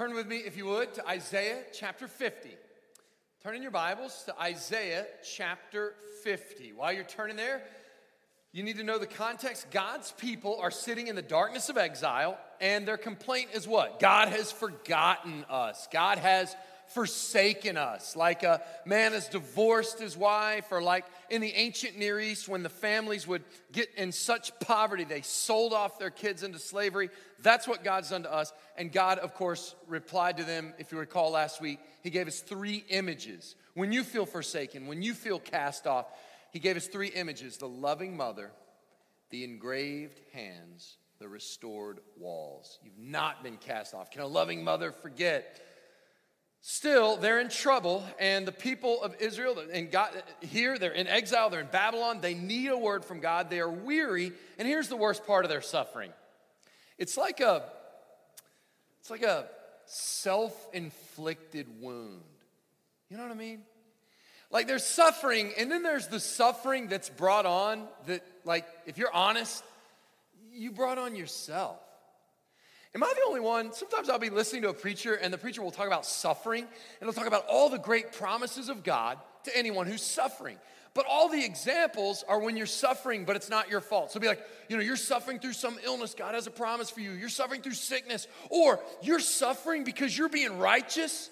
Turn with me, if you would, to Isaiah chapter 50. Turn in your Bibles to Isaiah chapter 50. While you're turning there, you need to know the context. God's people are sitting in the darkness of exile, and their complaint is what? God has forgotten us. God has forsaken us. Like a man has divorced his wife, or like in the ancient Near East, when the families would get in such poverty, they sold off their kids into slavery. That's what God's done to us. And God, of course, replied to them. If you recall last week, He gave us three images. When you feel forsaken, when you feel cast off, He gave us three images the loving mother, the engraved hands, the restored walls. You've not been cast off. Can a loving mother forget? Still, they're in trouble, and the people of Israel, and God, here they're in exile, they're in Babylon, they need a word from God, they are weary, and here's the worst part of their suffering. It's like a, it's like a self-inflicted wound. You know what I mean? Like there's suffering, and then there's the suffering that's brought on that, like, if you're honest, you brought on yourself. Am I the only one? Sometimes I'll be listening to a preacher, and the preacher will talk about suffering, and he'll talk about all the great promises of God to anyone who's suffering. But all the examples are when you're suffering, but it's not your fault. So be like, you know, you're suffering through some illness, God has a promise for you. You're suffering through sickness, or you're suffering because you're being righteous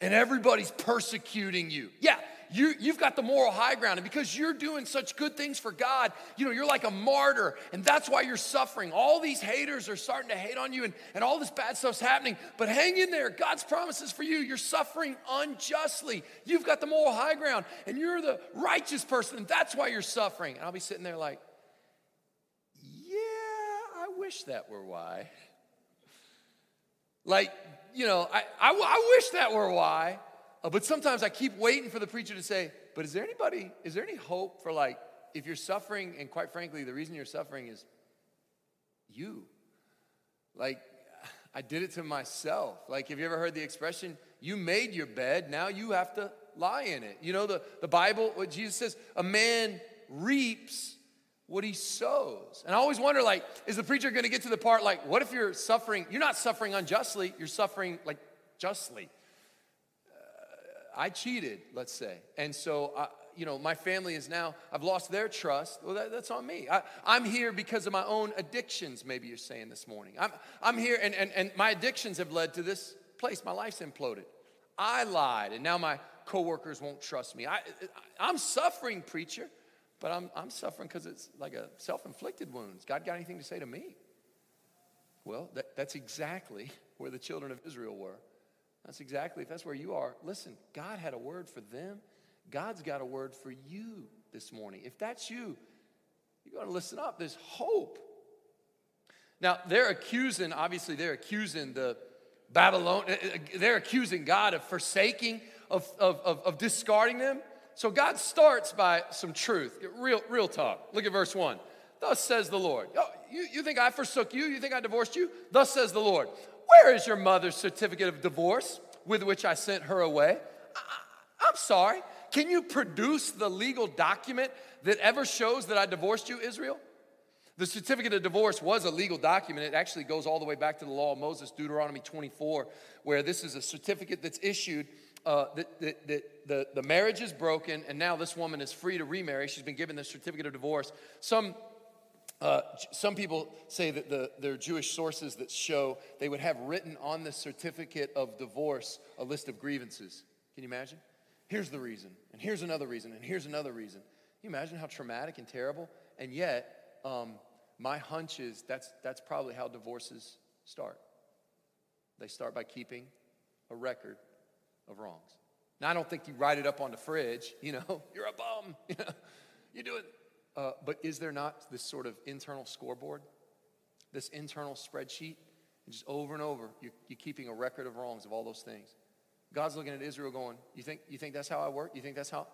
and everybody's persecuting you. Yeah, you, you've got the moral high ground. And because you're doing such good things for God, you know, you're like a martyr. And that's why you're suffering. All these haters are starting to hate on you and, and all this bad stuff's happening. But hang in there. God's promises for you. You're suffering unjustly. You've got the moral high ground and you're the righteous person. And that's why you're suffering. And I'll be sitting there like, yeah, I wish that were why. Like, you know, I, I, I wish that were why. Uh, but sometimes I keep waiting for the preacher to say, but is there anybody, is there any hope for like, if you're suffering, and quite frankly, the reason you're suffering is you. Like, I did it to myself. Like, have you ever heard the expression, you made your bed, now you have to lie in it? You know, the, the Bible, what Jesus says, a man reaps what he sows. And I always wonder, like, is the preacher gonna get to the part, like, what if you're suffering? You're not suffering unjustly, you're suffering, like, justly. I cheated, let's say. And so, I, you know, my family is now, I've lost their trust. Well, that, that's on me. I, am here because of my own addictions, maybe you're saying this morning. I'm, I'm here, and, and, and my addictions have led to this place. My life's imploded. I lied, and now my coworkers won't trust me. I, I'm suffering, preacher, but I'm, I'm suffering because it's like a self inflicted wound. God got anything to say to me? Well, that, that's exactly where the children of Israel were. That's exactly, if that's where you are, listen, God had a word for them. God's got a word for you this morning. If that's you, you're going to listen up. There's hope. Now, they're accusing, obviously, they're accusing the Babylon, eh, eh, they're accusing God of forsaking, of, of, of, of discarding them. So God starts by some truth. Real, real talk. Look at verse 1. Thus says the Lord. Oh, you, you think I forsook you? You think I divorced you? Thus says the Lord. Where is your mother's certificate of divorce with which I sent her away? I, am sorry. Can you produce the legal document that ever shows that I divorced you, Israel? The certificate of divorce was a legal document. It actually goes all the way back to the law of Moses, Deuteronomy 24, where this is a certificate that's issued uh, that, that, that the, the marriage is broken, and now this woman is free to remarry. She's been given the certificate of divorce. Some uh, some people say that the, there are Jewish sources that show they would have written on the certificate of divorce a list of grievances. Can you imagine? Here's the reason, and here's another reason, and here's another reason. Can you imagine how traumatic and terrible? And yet, um, my hunch is that's, that's probably how divorces start. They start by keeping a record of wrongs. Now, I don't think you write it up on the fridge, you know, you're a bum, you know, you do it uh, but is there not this sort of internal scoreboard, this internal spreadsheet? And just over and over, you're, you're keeping a record of wrongs of all those things. God's looking at Israel going, you think, you think that's how I work? You think that's how,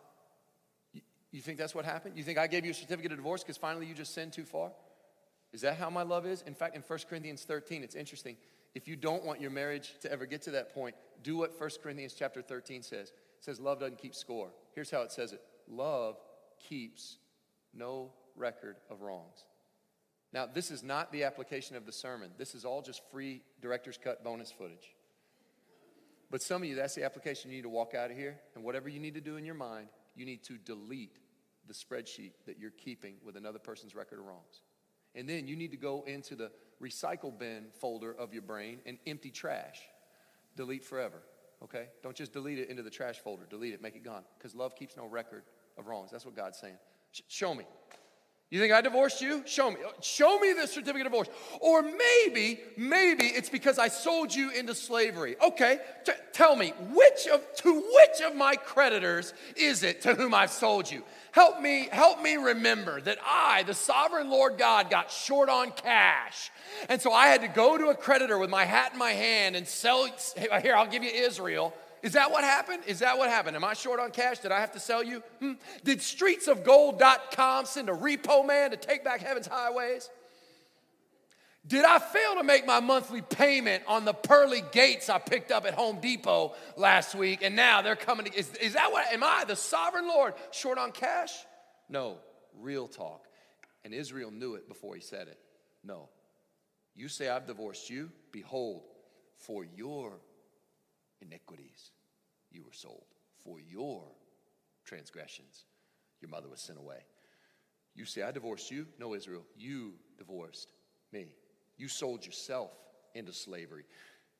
you, you think that's what happened? You think I gave you a certificate of divorce because finally you just sinned too far? Is that how my love is? In fact, in 1 Corinthians 13, it's interesting. If you don't want your marriage to ever get to that point, do what 1 Corinthians chapter 13 says. It says love doesn't keep score. Here's how it says it. Love keeps no record of wrongs. Now, this is not the application of the sermon. This is all just free director's cut bonus footage. But some of you, that's the application you need to walk out of here. And whatever you need to do in your mind, you need to delete the spreadsheet that you're keeping with another person's record of wrongs. And then you need to go into the recycle bin folder of your brain and empty trash. Delete forever, okay? Don't just delete it into the trash folder. Delete it, make it gone. Because love keeps no record of wrongs. That's what God's saying. Sh- show me. You think I divorced you? Show me. Show me the certificate of divorce. Or maybe, maybe it's because I sold you into slavery. Okay, t- tell me, which of to which of my creditors is it to whom I've sold you? Help me, help me remember that I, the sovereign Lord God, got short on cash. And so I had to go to a creditor with my hat in my hand and sell, here, I'll give you Israel. Is that what happened? Is that what happened? Am I short on cash? Did I have to sell you? Hmm? Did streetsofgold.com send a repo man to take back heaven's highways? Did I fail to make my monthly payment on the pearly gates I picked up at Home Depot last week and now they're coming to, is, is that what, am I the sovereign Lord short on cash? No, real talk. And Israel knew it before he said it. No. You say, I've divorced you. Behold, for your iniquities you were sold. For your transgressions, your mother was sent away. You say, I divorced you? No, Israel, you divorced me. You sold yourself into slavery.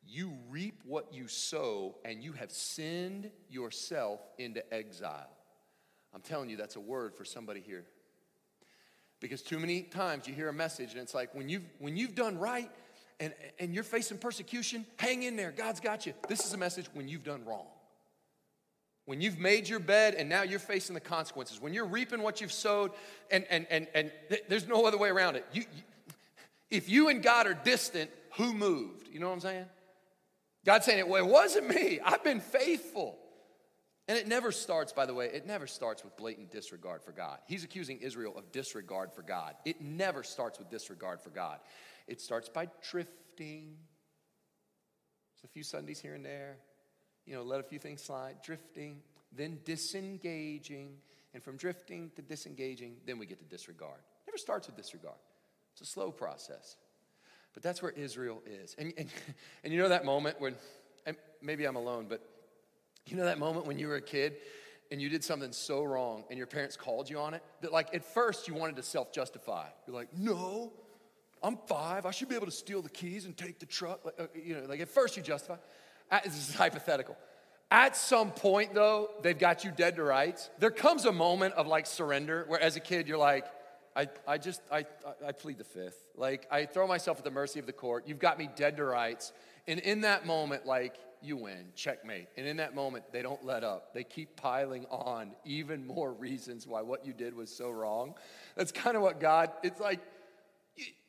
You reap what you sow, and you have sinned yourself into exile. I'm telling you, that's a word for somebody here. Because too many times you hear a message, and it's like, when you've, when you've done right and, and you're facing persecution, hang in there. God's got you. This is a message when you've done wrong. When you've made your bed and now you're facing the consequences, when you're reaping what you've sowed, and, and, and, and th- there's no other way around it. You, you, if you and God are distant, who moved? You know what I'm saying? God's saying, well, it wasn't me. I've been faithful. And it never starts, by the way, it never starts with blatant disregard for God. He's accusing Israel of disregard for God. It never starts with disregard for God. It starts by drifting. It's a few Sundays here and there, you know, let a few things slide, drifting, then disengaging. And from drifting to disengaging, then we get to disregard. It never starts with disregard. It's a slow process. But that's where Israel is. And, and, and you know that moment when, maybe I'm alone, but you know that moment when you were a kid and you did something so wrong and your parents called you on it that, like, at first you wanted to self justify. You're like, no, I'm five. I should be able to steal the keys and take the truck. Uh, you know, like at first you justify. Uh, this is hypothetical. At some point, though, they've got you dead to rights. There comes a moment of like surrender where, as a kid, you're like, I, I just, I, I plead the fifth. Like, I throw myself at the mercy of the court. You've got me dead to rights. And in that moment, like, you win, checkmate. And in that moment, they don't let up. They keep piling on even more reasons why what you did was so wrong. That's kind of what God, it's like,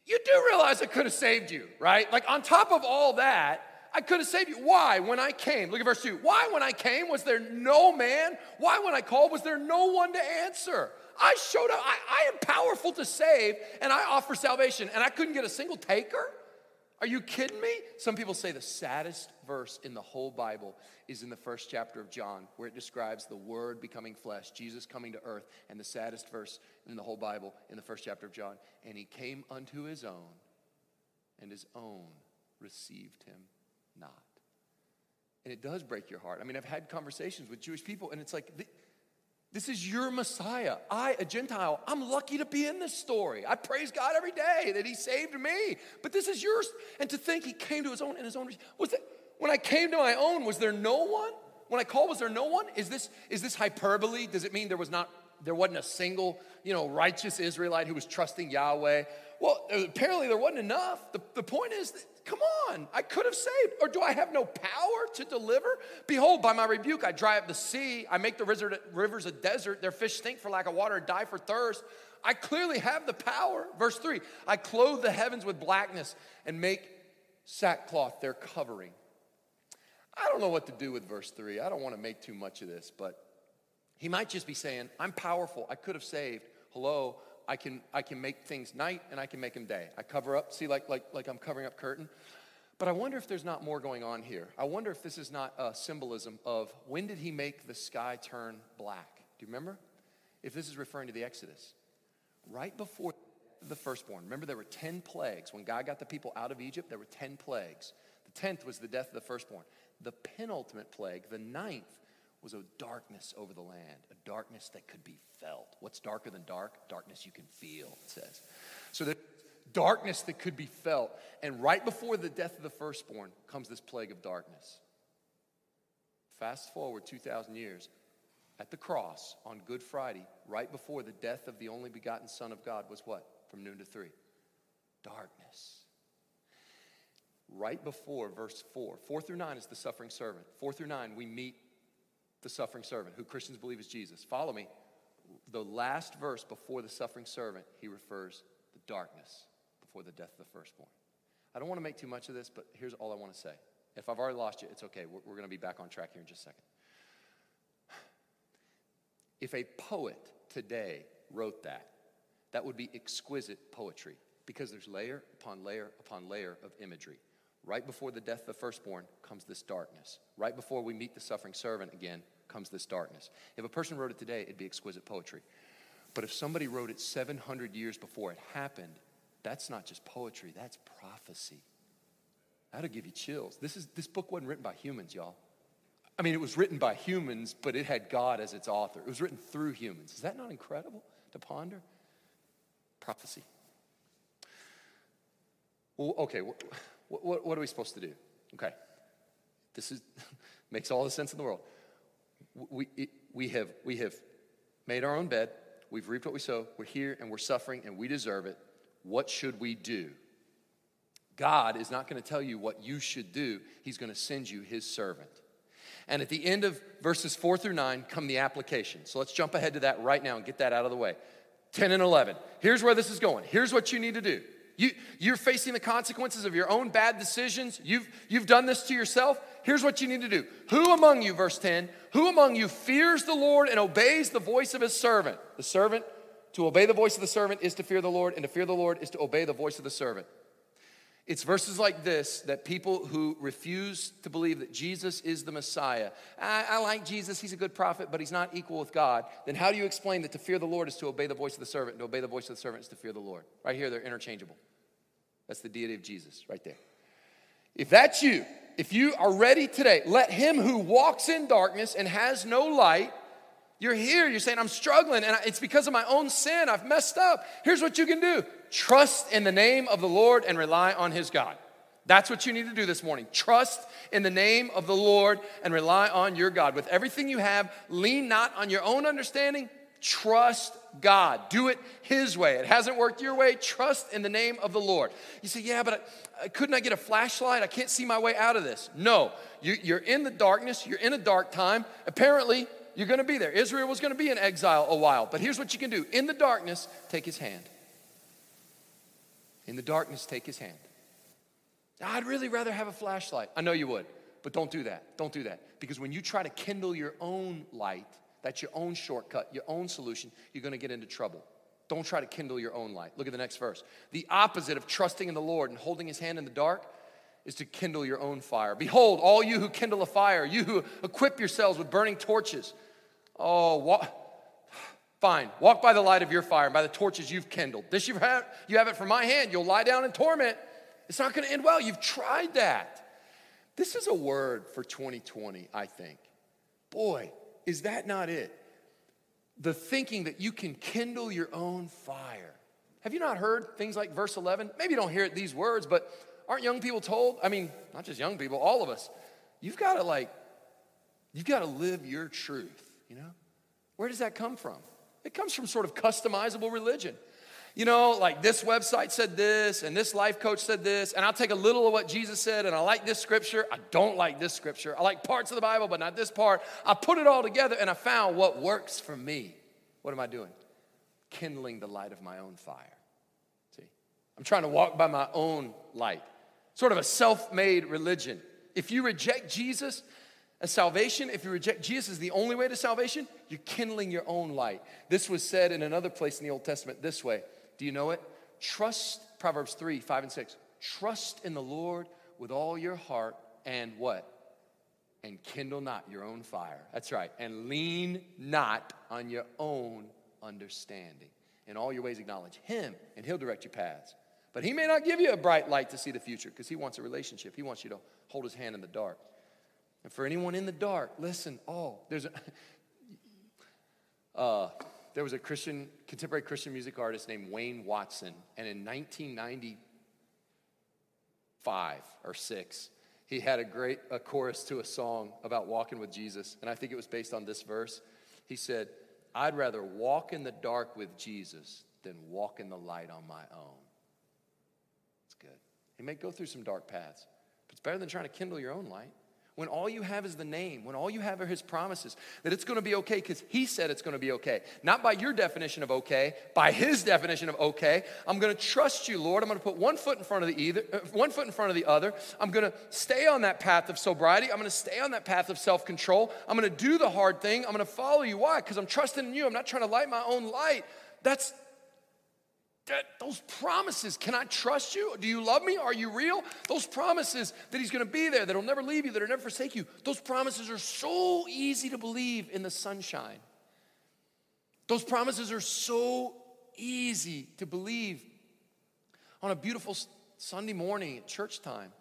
you, do realize I could have saved you, right? Like, on top of all that, I could have saved you. Why? When I came, look at verse 2. Why, when I came, was there no man? Why, when I called, was there no one to answer? I showed up. I, I am powerful to save, and I offer salvation, and I couldn't get a single taker? Are you kidding me? Some people say the saddest verse in the whole Bible is in the first chapter of John, where it describes the Word becoming flesh, Jesus coming to earth, and the saddest verse in the whole Bible in the first chapter of John. And he came unto his own, and his own received him not. And it does break your heart. I mean, I've had conversations with Jewish people, and it's like, this is your Messiah. I, a Gentile, I'm lucky to be in this story. I praise God every day that He saved me. But this is yours. And to think He came to His own and His own. Was that, when I came to my own, was there no one? When I called, was there no one? Is this, is this hyperbole? Does it mean there was not, there wasn't a single, you know, righteous Israelite who was trusting Yahweh? Well, apparently there wasn't enough. The, the point is, that, come on, I could have saved. Or do I have no power to deliver? Behold, by my rebuke, I dry up the sea. I make the rivers a desert. Their fish stink for lack of water and die for thirst. I clearly have the power. Verse 3 I clothe the heavens with blackness and make sackcloth their covering. I don't know what to do with verse 3. I don't want to make too much of this, but he might just be saying, I'm powerful. I could have saved. Hello, I can, I can make things night and I can make them day. I cover up, see, like, like, like I'm covering up curtain. But I wonder if there's not more going on here. I wonder if this is not a symbolism of when did he make the sky turn black? Do you remember? If this is referring to the Exodus. Right before the firstborn. Remember, there were 10 plagues. When God got the people out of Egypt, there were 10 plagues. The 10th was the death of the firstborn. The penultimate plague, the ninth, was a darkness over the land, a darkness that could be felt. What's darker than dark? Darkness you can feel, it says. So the darkness that could be felt. And right before the death of the firstborn comes this plague of darkness. Fast forward 2,000 years, at the cross on Good Friday, right before the death of the only begotten Son of God, was what? From noon to three? Darkness. Right before verse 4, 4 through 9 is the suffering servant. 4 through 9, we meet the suffering servant, who Christians believe is Jesus. Follow me. The last verse before the suffering servant, he refers the darkness before the death of the firstborn. I don't want to make too much of this, but here's all I want to say. If I've already lost you, it's okay. We're, we're going to be back on track here in just a second. If a poet today wrote that, that would be exquisite poetry because there's layer upon layer upon layer of imagery. Right before the death of the firstborn comes this darkness. Right before we meet the suffering servant again comes this darkness. If a person wrote it today, it'd be exquisite poetry. But if somebody wrote it 700 years before it happened, that's not just poetry, that's prophecy. That'll give you chills. This, is, this book wasn't written by humans, y'all. I mean, it was written by humans, but it had God as its author. It was written through humans. Is that not incredible to ponder? Prophecy. Well, okay, what, what, what are we supposed to do? Okay, this is, makes all the sense in the world. We, we, have, we have made our own bed, we've reaped what we sow, we're here and we're suffering and we deserve it. What should we do? God is not going to tell you what you should do, He's going to send you His servant. And at the end of verses four through nine come the application. So let's jump ahead to that right now and get that out of the way. 10 and 11. Here's where this is going. Here's what you need to do. You, you're facing the consequences of your own bad decisions. You've, you've done this to yourself. Here's what you need to do. Who among you, verse 10, who among you fears the Lord and obeys the voice of his servant? The servant, to obey the voice of the servant is to fear the Lord, and to fear the Lord is to obey the voice of the servant. It's verses like this that people who refuse to believe that Jesus is the Messiah, I, I, like Jesus, he's a good prophet, but he's not equal with God, then how do you explain that to fear the Lord is to obey the voice of the servant, and to obey the voice of the servant is to fear the Lord? Right here, they're interchangeable. That's the deity of Jesus, right there. If that's you, if you are ready today, let him who walks in darkness and has no light you're here, you're saying, I'm struggling, and it's because of my own sin. I've messed up. Here's what you can do trust in the name of the Lord and rely on his God. That's what you need to do this morning. Trust in the name of the Lord and rely on your God. With everything you have, lean not on your own understanding, trust God. Do it His way. It hasn't worked your way. Trust in the name of the Lord. You say, Yeah, but I, couldn't I get a flashlight? I can't see my way out of this. No, you, you're in the darkness, you're in a dark time. Apparently, you're going to be there. Israel was going to be in exile a while, but here's what you can do in the darkness, take his hand. In the darkness, take his hand. I'd really rather have a flashlight. I know you would, but don't do that. Don't do that. Because when you try to kindle your own light, that's your own shortcut, your own solution, you're going to get into trouble. Don't try to kindle your own light. Look at the next verse. The opposite of trusting in the Lord and holding his hand in the dark is to kindle your own fire. Behold, all you who kindle a fire, you who equip yourselves with burning torches. Oh, wa- fine. Walk by the light of your fire and by the torches you've kindled. This you have, had, you have it from my hand. You'll lie down in torment. It's not going to end well. You've tried that. This is a word for 2020, I think. Boy, is that not it? The thinking that you can kindle your own fire. Have you not heard things like verse 11? Maybe you don't hear it, these words, but aren't young people told? I mean, not just young people, all of us. You've got to like, you've got to live your truth, you know? Where does that come from? It comes from sort of customizable religion. You know, like this website said this, and this life coach said this, and I'll take a little of what Jesus said, and I like this scripture. I don't like this scripture. I like parts of the Bible, but not this part. I put it all together, and I found what works for me. What am I doing? Kindling the light of my own fire. See, I'm trying to walk by my own light sort of a self made religion. If you reject Jesus as salvation, if you reject Jesus as the only way to salvation, you're kindling your own light. This was said in another place in the Old Testament this way. Do you know it? Trust, Proverbs 3, 5, and 6. Trust in the Lord with all your heart and what? And kindle not your own fire. That's right. And lean not on your own understanding. In all your ways, acknowledge Him, and He'll direct your paths. But He may not give you a bright light to see the future because He wants a relationship. He wants you to hold His hand in the dark. And for anyone in the dark, listen, oh, there's a uh, there was a Christian, contemporary Christian music artist named Wayne Watson, and in 1995 or six, he had a great a chorus to a song about walking with Jesus, and I think it was based on this verse. He said, I'd rather walk in the dark with Jesus than walk in the light on my own. It's good. He may go through some dark paths, but it's better than trying to kindle your own light when all you have is the name, when all you have are his promises, that it's to be okay because he said it's to be okay. Not by your definition of okay, by his definition of okay. I'm to trust you, Lord. I'm to put one foot in front of the either, uh, one foot in front of the other. I'm to stay on that path of sobriety. I'm to stay on that path of self-control. I'm to do the hard thing. I'm to follow you. Why? Because I'm trusting in you. I'm not trying to light my own light. That's that, those promises, can I trust you? Do you love me? Are you real? Those promises that He's gonna be there, that He'll never leave you, that He'll never forsake you, those promises are so easy to believe in the sunshine. Those promises are so easy to believe on a beautiful Sunday morning at church time.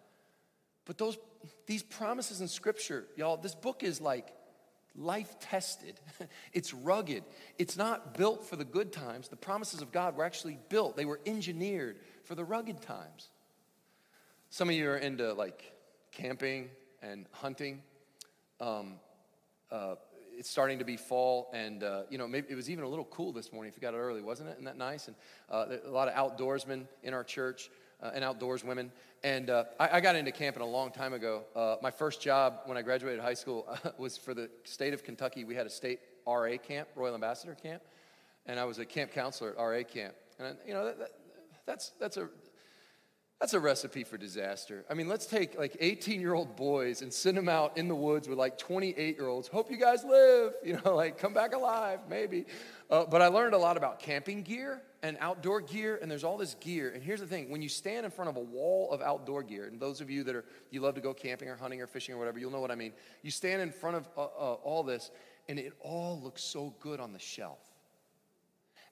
But those these promises in scripture, y'all, this book is like life tested. it's rugged. It's not built for the good times. The promises of God were actually built, they were engineered for the rugged times. Some of you are into like camping and hunting. Um, uh, it's starting to be fall, and uh, you know maybe it was even a little cool this morning if you got it early, wasn't it? Isn't that nice? And uh, a lot of outdoorsmen in our church uh, and outdoors women. And uh, I, I, got into camping a long time ago. Uh, my first job when I graduated high school was for the state of Kentucky. We had a state RA camp, Royal Ambassador Camp, and I was a camp counselor at RA camp. And you know that, that, that's that's a that's a recipe for disaster. I mean, let's take like 18 year old boys and send them out in the woods with like 28 year olds. Hope you guys live, you know, like come back alive, maybe. Uh, but I learned a lot about camping gear and outdoor gear, and there's all this gear. And here's the thing when you stand in front of a wall of outdoor gear, and those of you that are, you love to go camping or hunting or fishing or whatever, you'll know what I mean. You stand in front of uh, uh, all this, and it all looks so good on the shelf.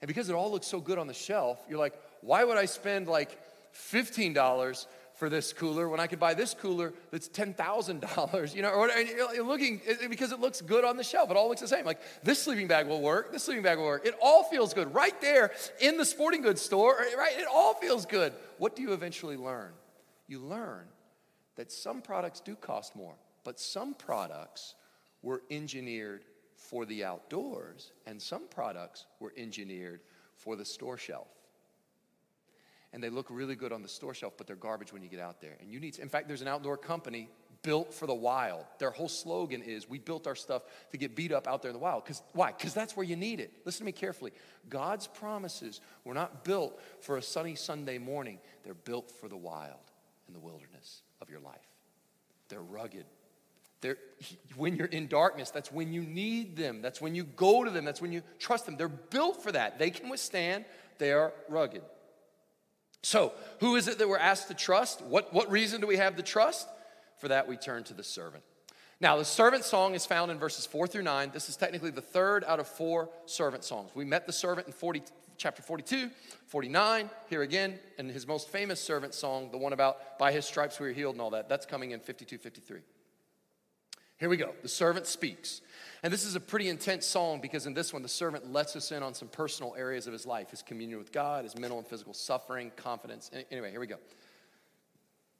And because it all looks so good on the shelf, you're like, why would I spend like $15 for this cooler when I could buy this cooler that's $10,000, you know, or you're looking because it looks good on the shelf. It all looks the same. Like this sleeping bag will work, this sleeping bag will work. It all feels good right there in the sporting goods store, right? It all feels good. What do you eventually learn? You learn that some products do cost more, but some products were engineered for the outdoors and some products were engineered for the store shelf and they look really good on the store shelf, but they're garbage when you get out there. And you need, to, in fact, there's an outdoor company built for the wild. Their whole slogan is, We built our stuff to get beat up out there in the wild. Because why? Because that's where you need it. Listen to me carefully. God's promises were not built for a sunny Sunday morning, they're built for the wild and the wilderness of your life. They're rugged. They're, when you're in darkness, that's when you need them. That's when you go to them. That's when you trust them. They're built for that. They can withstand, they are rugged. So, who is it that we're asked to trust? What, what reason do we have to trust? For that, we turn to the servant. Now, the servant song is found in verses four through nine. This is technically the third out of four servant songs. We met the servant in 40, chapter 42, 49, here again, and his most famous servant song, the one about by his stripes we are healed and all that. That's coming in 52, 53. Here we go. The servant speaks. And this is a pretty intense song because in this one, the servant lets us in on some personal areas of his life his communion with God, his mental and physical suffering, confidence. Anyway, here we go.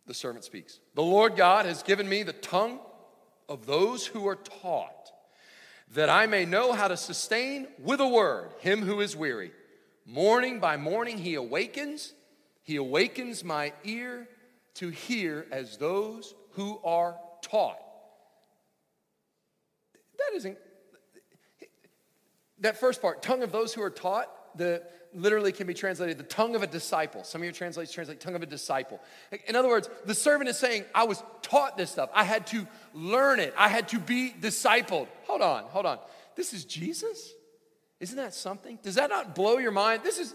The servant speaks The Lord God has given me the tongue of those who are taught, that I may know how to sustain with a word him who is weary. Morning by morning he awakens, he awakens my ear to hear as those who are taught. That isn't, that first part, tongue of those who are taught, the literally can be translated the tongue of a disciple. Some of your translations translate tongue of a disciple. In other words, the servant is saying, I was taught this stuff. I had to learn it. I had to be discipled. Hold on, hold on. This is Jesus? Isn't that something? Does that not blow your mind? This is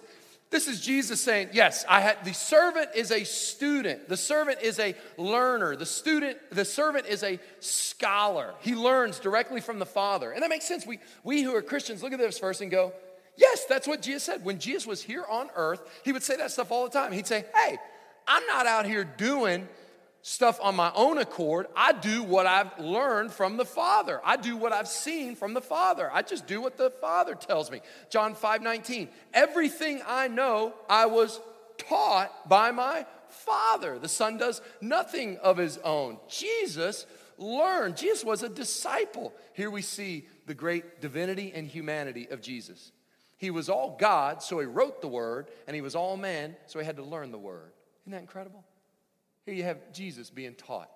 this is Jesus saying, Yes, I had the servant is a student, the servant is a learner, the student, the servant is a scholar. He learns directly from the Father. And that makes sense. We, we who are Christians look at this verse and go, Yes, that's what Jesus said. When Jesus was here on earth, he would say that stuff all the time. He'd say, Hey, I'm not out here doing stuff on my own accord. I do what I've learned from the Father. I do what I've seen from the Father. I just do what the Father tells me. John 5 19. Everything I know, I was taught by my Father. The Son does nothing of his own. Jesus learned. Jesus was a disciple. Here we see the great divinity and humanity of Jesus. He was all God, so he wrote the word, and he was all man, so he had to learn the word. Isn't that incredible? Here you have Jesus being taught.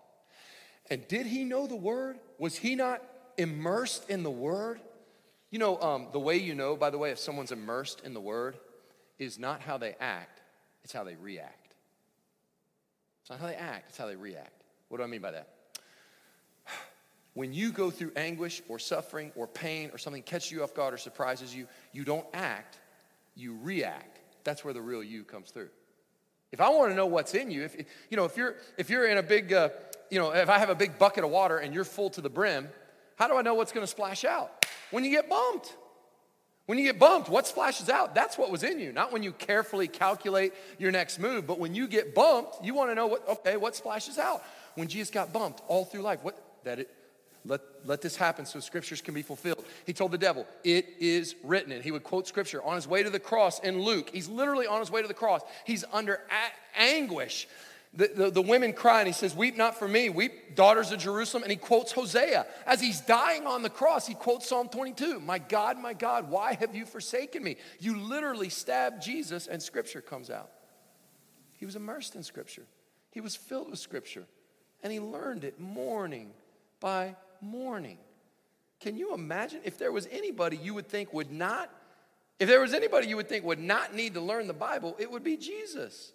And did he know the word? Was he not immersed in the word? You know, um, the way you know, by the way, if someone's immersed in the word is not how they act, it's how they react. It's not how they act, it's how they react. What do I mean by that? When you go through anguish or suffering or pain or something catches you off guard or surprises you, you don't act, you react. That's where the real you comes through. If I want to know what's in you, if you know, if you're if you're in a big, uh, you know, if I have a big bucket of water and you're full to the brim, how do I know what's going to splash out? When you get bumped. When you get bumped, what splashes out? That's what was in you. Not when you carefully calculate your next move, but when you get bumped, you want to know what. Okay, what splashes out? When Jesus got bumped all through life, what that it let, this happen so scriptures can be fulfilled. He told the devil, It is written. And he would quote scripture on his way to the cross in Luke. He's literally on his way to the cross. He's under a- anguish. The, the, the, women cry and he says, Weep not for me, weep, daughters of Jerusalem. And he quotes Hosea. As he's dying on the cross, he quotes Psalm 22 My God, my God, why have you forsaken me? You literally stab Jesus, and scripture comes out. He was immersed in scripture, he was filled with scripture, and he learned it morning by morning. Can you imagine if there was anybody you would think would not, if there was anybody you would think would not need to learn the Bible, it would be Jesus.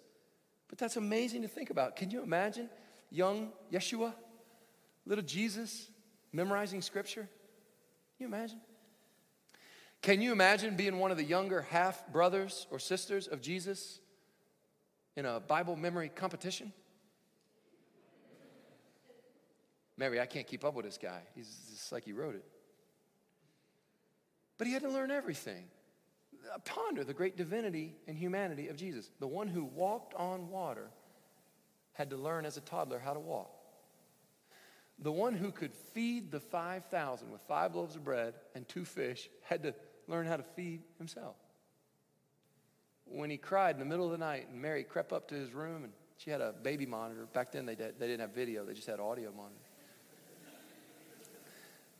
But that's amazing to think about. Can you imagine young Yeshua, little Jesus, memorizing scripture? Can you imagine? Can you imagine being one of the younger half brothers or sisters of Jesus in a Bible memory competition? Mary, I can't keep up with this guy. He's just like he wrote it. But he had to learn everything. Uh, ponder the great divinity and humanity of Jesus. The one who walked on water had to learn as a toddler how to walk. The one who could feed the 5,000 with five loaves of bread and two fish had to learn how to feed himself. When he cried in the middle of the night and Mary crept up to his room and she had a baby monitor. Back then they, did, they didn't have video, they just had audio monitor.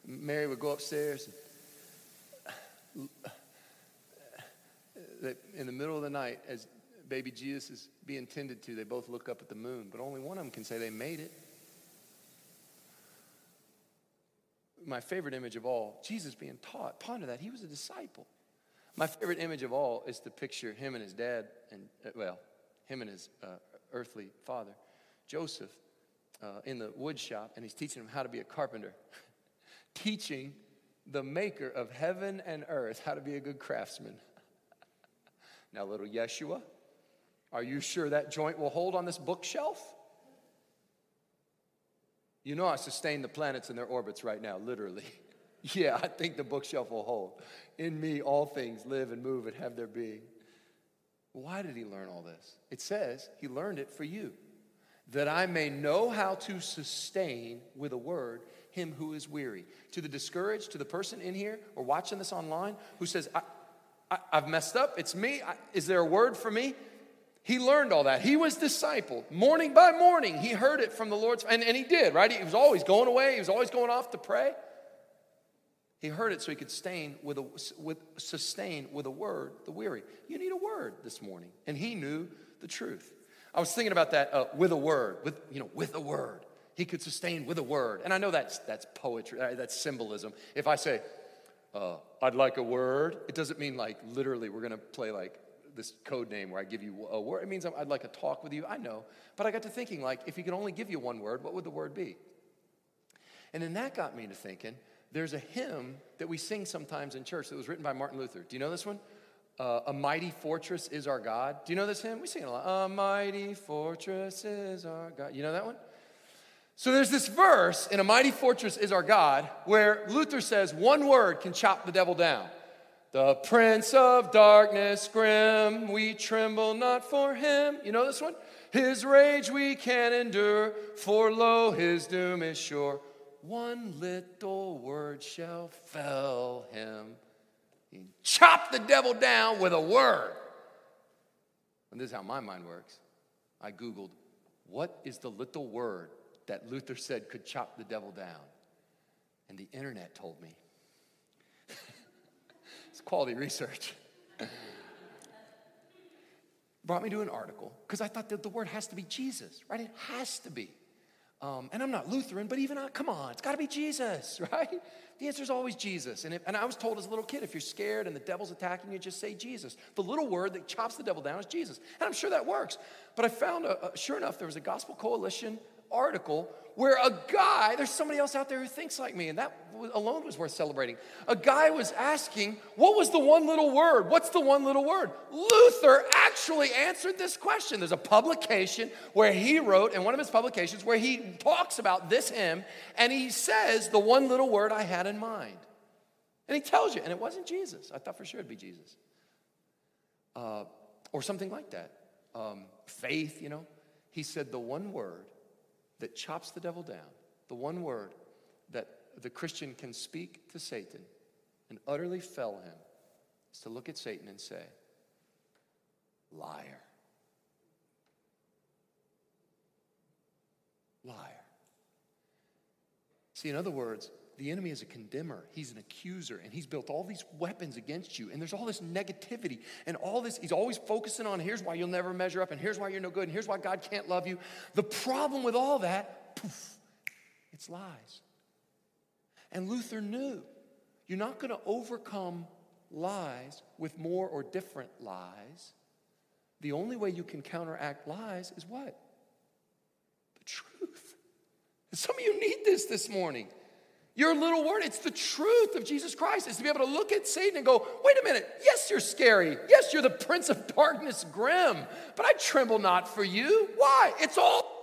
Mary would go upstairs. in the middle of the night, as baby Jesus is being tended to, they both look up at the moon, but only one of them can say they made it. My favorite image of all, Jesus being taught. Ponder that. He was a disciple. My favorite image of all is to picture him and his dad, and uh, well, him and his uh, earthly father, Joseph, uh, in the wood shop, and he's teaching him how to be a carpenter. teaching the maker of heaven and earth how to be a good craftsman. now, little Yeshua, are you sure that joint will hold on this bookshelf? You know, I sustain the planets in their orbits right now, literally. yeah, I think the bookshelf will hold. In me, all things live and move and have their being. Why did he learn all this? It says he learned it for you, that I may know how to sustain with a word him who is weary. To the discouraged, to the person in here or watching this online who says, I, have messed up, it's me, I, is there a word for me? He learned all that. He was discipled. Morning by morning, he heard it from the Lord's, and, and he did, right? He was always going away, he was always going off to pray. He heard it so he could sustain with, a, with, sustain with a word the weary. You need a word this morning. And he knew the truth. I was thinking about that uh, with a word, with, you know, with a word he could sustain with a word. And I know that's, that's poetry, uh, that's symbolism. If I say, uh, I'd like a word, it doesn't mean like literally we're gonna play like this code name where I give you a word. It means I'd like a talk with you. I know. But I got to thinking, like, if he could only give you one word, what would the word be? And then that got me to thinking, there's a hymn that we sing sometimes in church that was written by Martin Luther. Do you know this one? Uh, a mighty fortress is our God. Do you know this hymn? We sing it a lot. A mighty fortress is our God. You know that one? So there's this verse in A Mighty Fortress is Our God where Luther says one word can chop the devil down. The prince of darkness grim, we tremble not for him. You know this one? His rage we can endure, for lo, his doom is sure. One little word shall fell him. He chopped the devil down with a word. And this is how my mind works. I Googled, what is the little word that Luther said could chop the devil down? And the internet told me. it's quality research. Brought me to an article because I thought that the word has to be Jesus, right? It has to be. Um, and I'm not Lutheran, but even I, come on, it's got to be Jesus, right? The answer is always Jesus. And, if, and I was told as a little kid, if you're scared and the devil's attacking you, just say Jesus. The little word that chops the devil down is Jesus. And I'm sure that works. But I found, a, a, sure enough, there was a Gospel Coalition article where a guy, there's somebody else out there who thinks like me, and that alone was worth celebrating. A guy was asking, What was the one little word? What's the one little word? Luther actually answered this question. There's a publication where he wrote, in one of his publications, where he talks about this hymn, and he says, The one little word I had in mind. And he tells you, and it wasn't Jesus. I thought for sure it'd be Jesus. Uh, or something like that. Um, faith, you know. He said, The one word that chops the devil down, the one word that the Christian can speak to Satan and utterly fell him, is to look at Satan and say, Liar. Liar. See, in other words, the enemy is a condemner. He's an accuser, and he's built all these weapons against you. And there's all this negativity and all this. He's always focusing on here's why you'll never measure up, and here's why you're no good, and here's why God can't love you. The problem with all that, poof, it's lies. And Luther knew you're not going to overcome lies with more or different lies. The only way you can counteract lies is what? The truth. some of you need this this morning. Your little word, it's the truth of Jesus Christ, is to be able to look at Satan and go, wait a minute, yes, you're scary. Yes, you're the prince of darkness, grim, but I tremble not for you. Why? It's all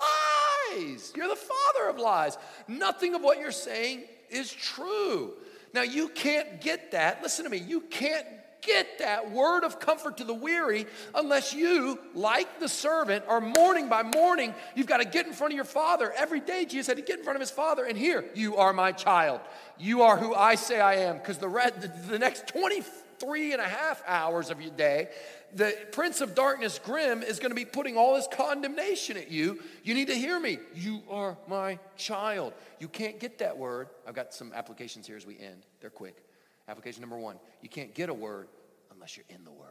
lies. You're the father of lies. Nothing of what you're saying is true. Now, you can't get that. Listen to me. You can't get that word of comfort to the weary unless you, like the servant, are morning by morning. You've got to get in front of your father. Every day, Jesus had to get in front of his father and here, you are my child. You are who I say I am. Because the, the, the next 23 and a half hours of your day, the prince of darkness, Grim, is going to be putting all his condemnation at you. You need to hear me. You are my child. You can't get that word. I've got some applications here as we end. They're quick. Application number one you can't get a word unless you're in the word.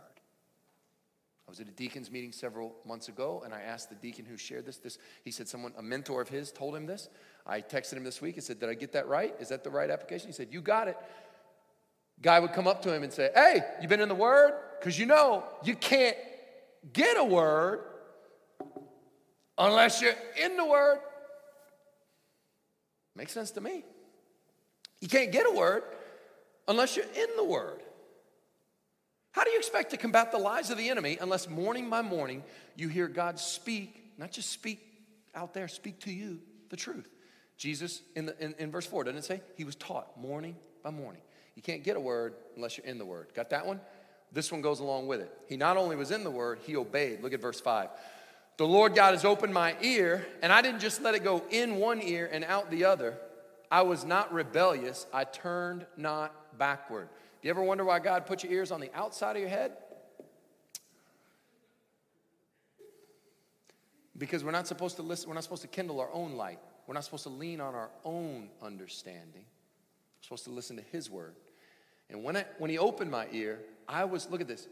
I was at a deacon's meeting several months ago, and I asked the deacon who shared this. This he said someone, a mentor of his, told him this. I texted him this week and said, "Did I get that right? Is that the right application?" He said, "You got it." Guy would come up to him and say, "Hey, you been in the Word? Because you know you can't get a word unless you're in the Word." Makes sense to me. You can't get a word unless you're in the Word. How do you expect to combat the lies of the enemy unless morning by morning you hear God speak, not just speak out there, speak to you the truth? Jesus, in, the, in, in verse 4, doesn't it say? He was taught morning by morning. You can't get a word unless you're in the Word. Got that one? This one goes along with it. He not only was in the Word, he obeyed. Look at verse 5. The Lord God has opened my ear, and I didn't just let it go in one ear and out the other. I was not rebellious. I turned not backward. Do you ever wonder why God put your ears on the outside of your head? Because we're not supposed to listen, we're not supposed to kindle our own light. We're not supposed to lean on our own understanding. We're supposed to listen to His word. And when, I, when He opened my ear, I was, look at this,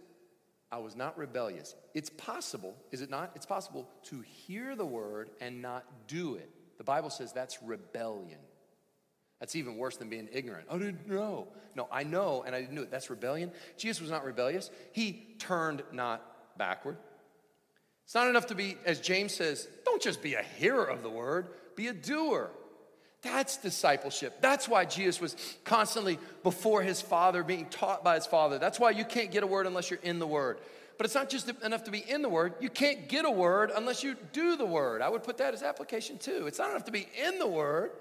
I was not rebellious. It's possible, is it not? It's possible to hear the word and not do it. The Bible says that's rebellion. That's even worse than being ignorant. I didn't know. No, I know and I didn't do it. That's rebellion. Jesus was not rebellious. He turned not backward. It's not enough to be, as James says, don't just be a hearer of the word, be a doer. That's discipleship. That's why Jesus was constantly before his father, being taught by his father. That's why you can't get a word unless you're in the word. But it's not just enough to be in the word. You can't get a word unless you do the word. I would put that as application too. It's not enough to be in the word.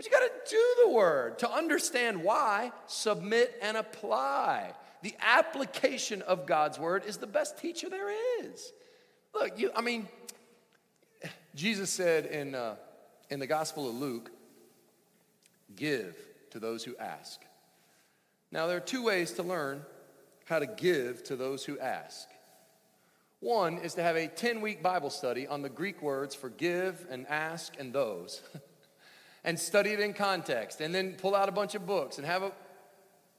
But you got to do the word to understand why, submit and apply. The application of God's word is the best teacher there is. Look, you, I mean, Jesus said in, uh, in the Gospel of Luke, give to those who ask. Now, there are two ways to learn how to give to those who ask. One is to have a 10 week Bible study on the Greek words for give and ask and those, and study it in context, and then pull out a bunch of books and have a.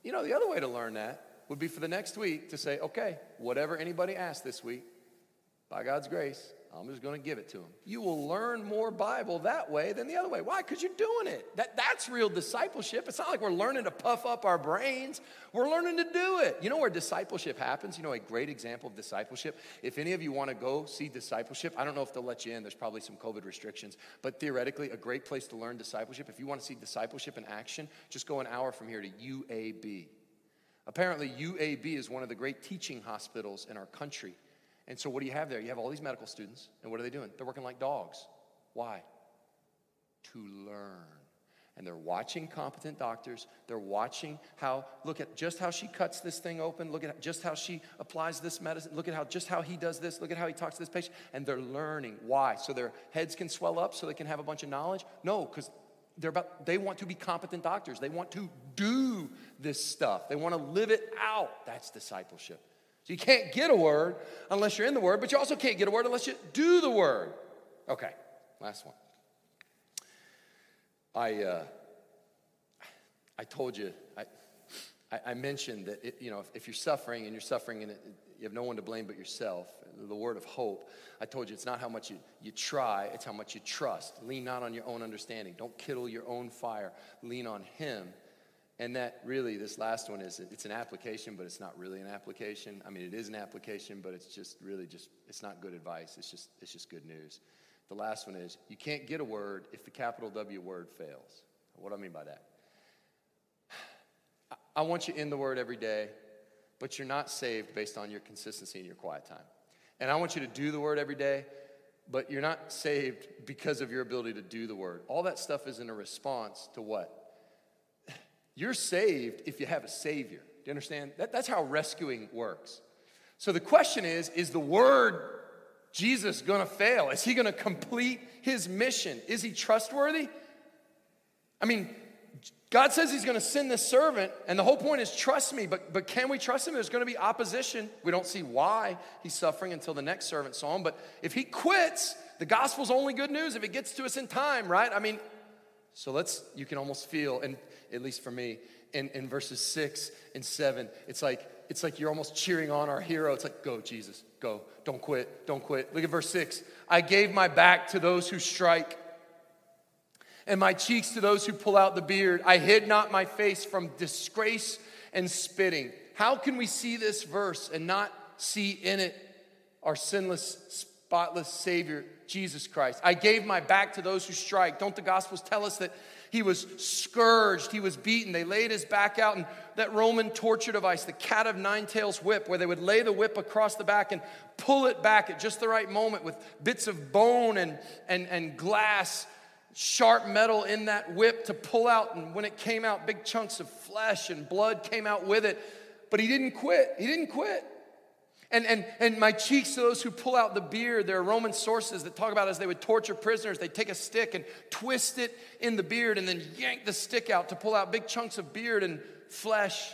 You know, the other way to learn that would be for the next week to say, okay, whatever anybody asks this week, by God's grace, I'm just going to give it to them. You will learn more Bible that way than the other way. Why? Because you're doing it. That, that's real discipleship. It's not like we're learning to puff up our brains, we're learning to do it. You know where discipleship happens? You know, a great example of discipleship? If any of you want to go see discipleship, I don't know if they'll let you in. There's probably some COVID restrictions, but theoretically, a great place to learn discipleship. If you want to see discipleship in action, just go an hour from here to UAB. Apparently, UAB is one of the great teaching hospitals in our country. And so, what do you have there? You have all these medical students, and what are they doing? They're working like dogs. Why? To learn. And they're watching competent doctors. They're watching how, look at just how she cuts this thing open. Look at just how she applies this medicine. Look at how, just how he does this. Look at how he talks to this patient. And they're learning. Why? So their heads can swell up so they can have a bunch of knowledge? No, because they're about, they want to be competent doctors. They want to do this stuff. They want to live it out. That's discipleship. So you can't get a word unless you're in the word, but you also can't get a word unless you do the word. Okay, last one. I, uh, I told you, I, I, mentioned that it, you know if, if, you're suffering and you're suffering and it, you have no one to blame but yourself, the word of hope. I told you it's not how much you, you try, it's how much you trust. Lean not on your own understanding. Don't kindle your own fire. Lean on Him and that really, this last one is it's an application, but it's not really an application. I mean, it is an application, but it's just really just it's not good advice. It's just it's just good news. The last one is you can't get a word if the capital W word fails. What do I mean by that? I want you in the word every day, but you're not saved based on your consistency in your quiet time. And I want you to do the word every day, but you're not saved because of your ability to do the word. All that stuff is in a response to what? You're saved if you have a Savior. Do you understand? That, that's how rescuing works. So the question is is the Word Jesus gonna fail? Is he gonna complete his mission? Is he trustworthy? I mean, God says he's gonna send this servant, and the whole point is trust me, but, but can we trust him? There's gonna be opposition. We don't see why he's suffering until the next servant saw him, but if he quits, the gospel's only good news if it gets to us in time, right? I mean, so let's, you can almost feel, and at least for me, in, in verses six and seven, it's like, it's like you're almost cheering on our hero. It's like, go, Jesus, go. Don't quit, don't quit. Look at verse six. I gave my back to those who strike, and my cheeks to those who pull out the beard. I hid not my face from disgrace and spitting. How can we see this verse and not see in it our sinless, spotless Savior, Jesus Christ. I gave my back to those who strike. Don't the Gospels tell us that he was scourged, he was beaten. They laid his back out, and that Roman torture device, the cat of nine tails whip, where they would lay the whip across the back and pull it back at just the right moment with bits of bone and, and, and glass, sharp metal in that whip to pull out. And when it came out, big chunks of flesh and blood came out with it. But he didn't quit. He didn't quit. And, and, and my cheeks to those who pull out the beard. There are Roman sources that talk about as they would torture prisoners, they'd take a stick and twist it in the beard and then yank the stick out to pull out big chunks of beard and flesh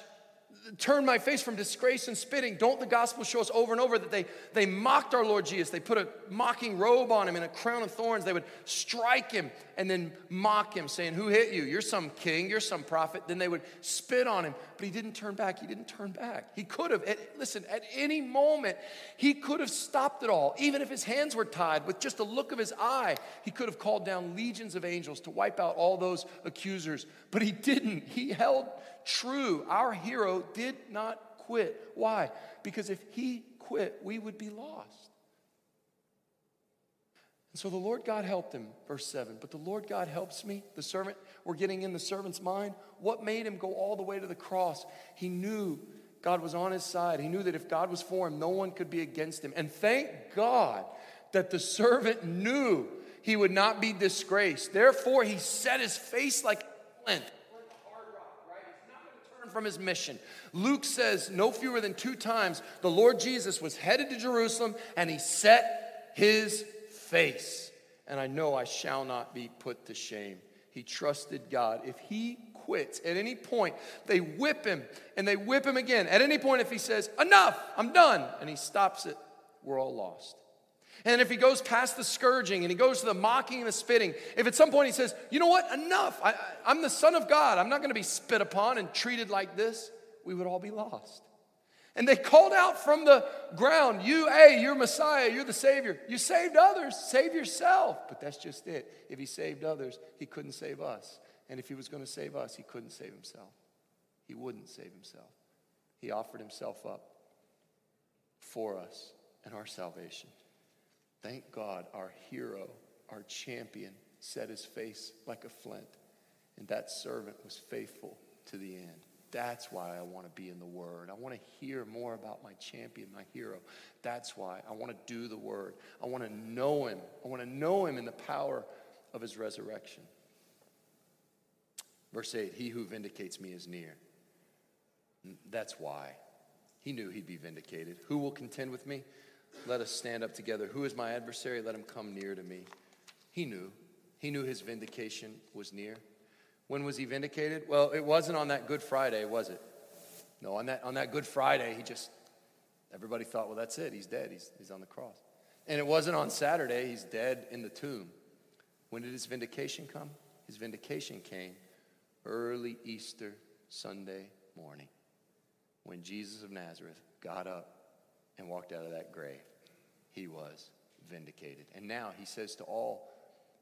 turn my face from disgrace and spitting. Don't the gospel show us over and over that they, they mocked our Lord Jesus? They put a mocking robe on him and a crown of thorns. They would strike him and then mock him, saying, Who hit you? You're some king, you're some prophet. Then they would spit on him, but he didn't turn back. He didn't turn back. He could have, at, listen, at any moment, he could have stopped it all. Even if his hands were tied, with just a look of his eye, he could have called down legions of angels to wipe out all those accusers, but he didn't. He held true. Our hero did not quit. Why? Because if he quit, we would be lost. And so the Lord God helped him, verse 7. But the Lord God helps me, the servant, we're getting in the servant's mind. What made him go all the way to the cross? He knew God was on his side. He knew that if God was for him, no one could be against him. And thank God that the servant knew he would not be disgraced. Therefore, he set his face like flint He's not going to turn from his mission. Luke says no fewer than two times the Lord Jesus was headed to Jerusalem and he set his face. and I know I shall not be put to shame. He trusted God. If he quits at any point, they whip him and they whip him again. At any point, if he says, Enough, I'm done, and he stops it, we're all lost. And if he goes past the scourging and he goes to the mocking and the spitting, if at some point he says, You know what, enough, I, am the Son of God, I'm not gonna be spit upon and treated like this, we would all be lost. And they called out from the ground, You, hey, you're Messiah, you're the Savior. You saved others, save yourself. But that's just it. If he saved others, he couldn't save us. And if he was going to save us, he couldn't save himself. He wouldn't save himself. He offered himself up for us and our salvation. Thank God our hero, our champion, set his face like a flint, and that servant was faithful to the end. That's why I want to be in the Word. I want to hear more about my champion, my hero. That's why I want to do the Word. I want to know Him. I want to know Him in the power of His resurrection. Verse 8 He who vindicates me is near. That's why. He knew he'd be vindicated. Who will contend with me? Let us stand up together. Who is my adversary? Let him come near to me. He knew. He knew his vindication was near. When was he vindicated? Well, it wasn't on that Good Friday, was it? No, on that, on that Good Friday, he just, everybody thought, well, that's it. He's dead. He's, he's on the cross. And it wasn't on Saturday. He's dead in the tomb. When did his vindication come? His vindication came early Easter Sunday morning when Jesus of Nazareth got up and walked out of that grave. He was vindicated. And now he says to all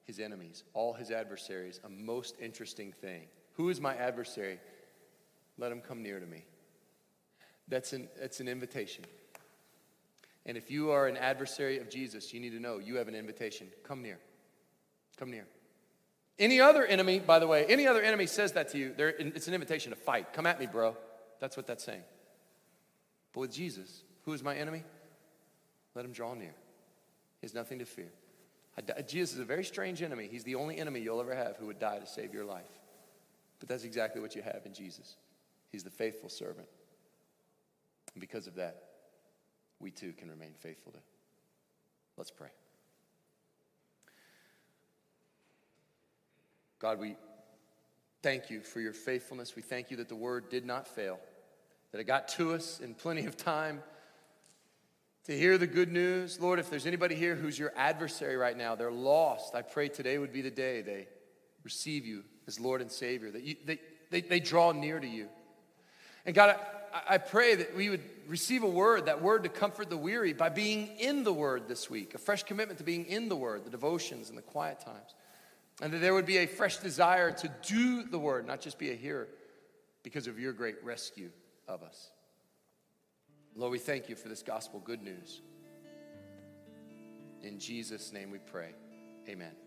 his enemies, all his adversaries, a most interesting thing. Who is my adversary? Let him come near to me. That's an, that's an invitation. And if you are an adversary of Jesus, you need to know you have an invitation. Come near. Come near. Any other enemy, by the way, any other enemy says that to you, it's an invitation to fight. Come at me, bro. That's what that's saying. But with Jesus, who is my enemy? Let him draw near. He has nothing to fear. Jesus is a very strange enemy. He's the only enemy you'll ever have who would die to save your life. But that's exactly what you have in Jesus. He's the faithful servant. And because of that, we too can remain faithful to. Let's pray. God, we thank you for your faithfulness. We thank you that the word did not fail, that it got to us in plenty of time to hear the good news. Lord, if there's anybody here who's your adversary right now, they're lost, I pray today would be the day they receive you as Lord and Savior, that you, they, they, they draw near to you. And God, I, I pray that we would receive a word, that word to comfort the weary, by being in the word this week, a fresh commitment to being in the word, the devotions and the quiet times. And that there would be a fresh desire to do the word, not just be a hearer, because of your great rescue of us. Lord, we thank you for this gospel good news. In Jesus' name we pray. Amen.